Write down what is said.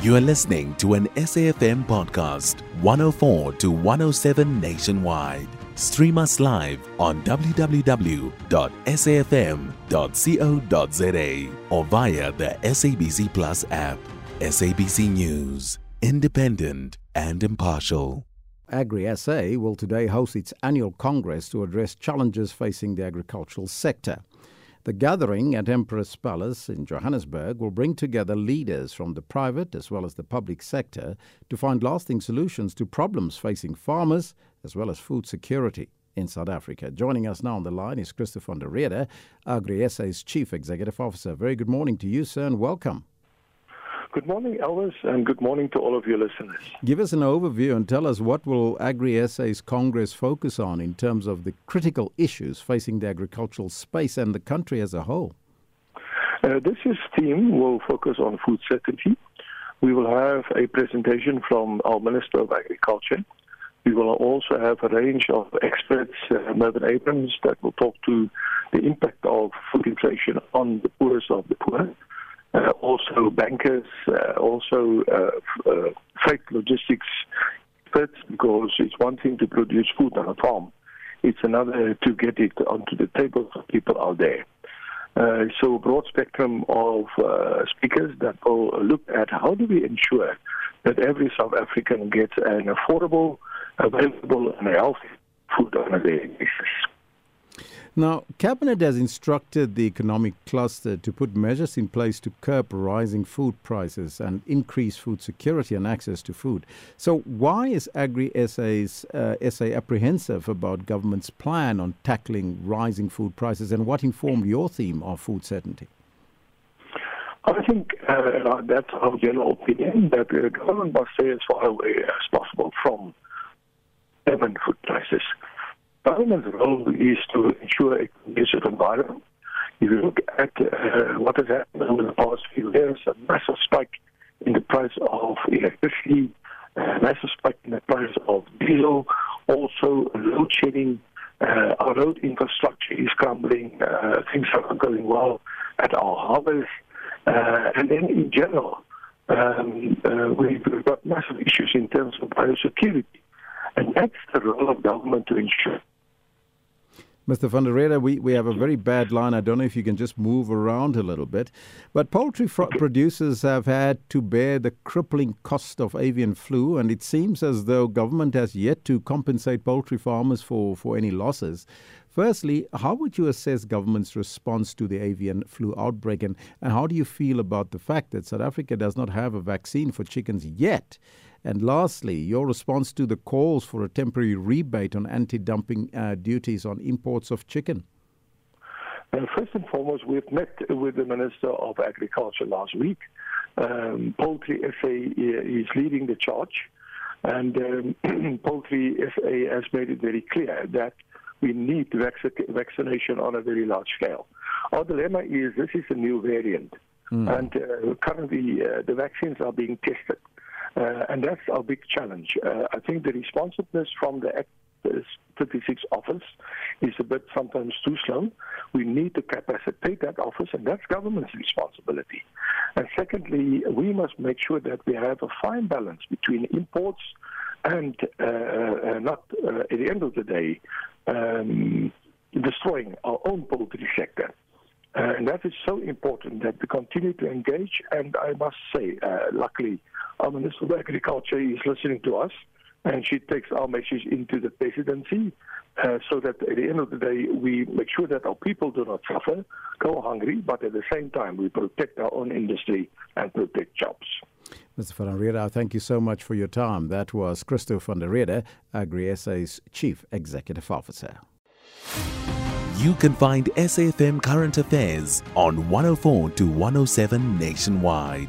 You are listening to an SAFM podcast, 104 to 107 nationwide. Stream us live on www.safm.co.za or via the SABC Plus app. SABC News, independent and impartial. Agri SA will today host its annual congress to address challenges facing the agricultural sector. The gathering at Emperors Palace in Johannesburg will bring together leaders from the private as well as the public sector to find lasting solutions to problems facing farmers as well as food security in South Africa. Joining us now on the line is Christopher van der Rheede, Agri Chief Executive Officer. Very good morning to you, sir, and welcome. Good morning, Elvis, and good morning to all of your listeners. Give us an overview and tell us what will Agri SA's Congress focus on in terms of the critical issues facing the agricultural space and the country as a whole. Uh, this year's theme will focus on food security. We will have a presentation from our Minister of Agriculture. We will also have a range of experts, uh, Mervyn Abrahams, that will talk to the impact of food inflation on the poorest of the poor uh, also bankers, uh, also uh, uh, freight logistics experts, because it's one thing to produce food on a farm, it's another to get it onto the tables of people out there. Uh, so a broad spectrum of uh, speakers that will look at how do we ensure that every South African gets an affordable, available, and healthy food on a daily basis. Now, Cabinet has instructed the economic cluster to put measures in place to curb rising food prices and increase food security and access to food. So, why is Agri SA's, uh, SA apprehensive about government's plan on tackling rising food prices, and what informed your theme of food certainty? I think uh, that's our general opinion that the government must stay as far away as possible from heaven food prices government's role is to ensure a conducive environment. If you look at uh, what has happened over the past few years, a massive spike in the price of electricity, a massive spike in the price of diesel, also load shedding. Uh, our road infrastructure is crumbling. Uh, things are not going well at our harbors. Uh, and then in general, um, uh, we've got massive issues in terms of biosecurity. And that's the role of government to ensure Mr. Van der Rheede, we, we have a very bad line. I don't know if you can just move around a little bit. But poultry fr- producers have had to bear the crippling cost of avian flu, and it seems as though government has yet to compensate poultry farmers for, for any losses. Firstly, how would you assess government's response to the avian flu outbreak, and, and how do you feel about the fact that South Africa does not have a vaccine for chickens yet? And lastly, your response to the calls for a temporary rebate on anti dumping uh, duties on imports of chicken. Uh, first and foremost, we've met with the Minister of Agriculture last week. Um, Poultry FA is leading the charge, and um, Poultry FA has made it very clear that we need vac- vaccination on a very large scale. Our dilemma is this is a new variant, mm. and uh, currently uh, the vaccines are being tested. Uh, and that's our big challenge. Uh, I think the responsiveness from the Act 36 office is a bit sometimes too slow. We need to capacitate that office, and that's government's responsibility. And secondly, we must make sure that we have a fine balance between imports and uh, uh, not, uh, at the end of the day, um, destroying our own poultry sector. Uh, and that is so important that we continue to engage. And I must say, uh, luckily, our Minister of Agriculture is listening to us, and she takes our message into the presidency uh, so that at the end of the day, we make sure that our people do not suffer, go hungry, but at the same time, we protect our own industry and protect jobs. Mr. Van der Rheede, thank you so much for your time. That was Christo van der Rheede, Agri SA's Chief Executive Officer. You can find SAFM Current Affairs on 104 to 107 nationwide.